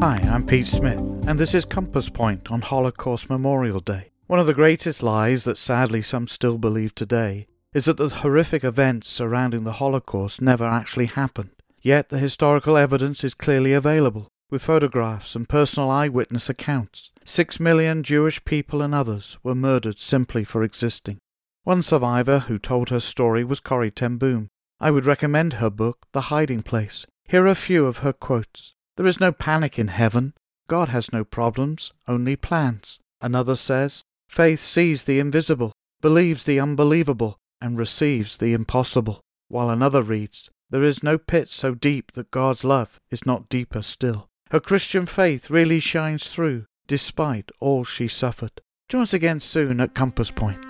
Hi, I'm Pete Smith, and this is Compass Point on Holocaust Memorial Day. One of the greatest lies that sadly some still believe today is that the horrific events surrounding the Holocaust never actually happened. Yet the historical evidence is clearly available, with photographs and personal eyewitness accounts. Six million Jewish people and others were murdered simply for existing. One survivor who told her story was Corrie ten Boom. I would recommend her book, The Hiding Place. Here are a few of her quotes. There is no panic in heaven. God has no problems, only plans. Another says, Faith sees the invisible, believes the unbelievable, and receives the impossible. While another reads, There is no pit so deep that God's love is not deeper still. Her Christian faith really shines through, despite all she suffered. Join us again soon at Compass Point.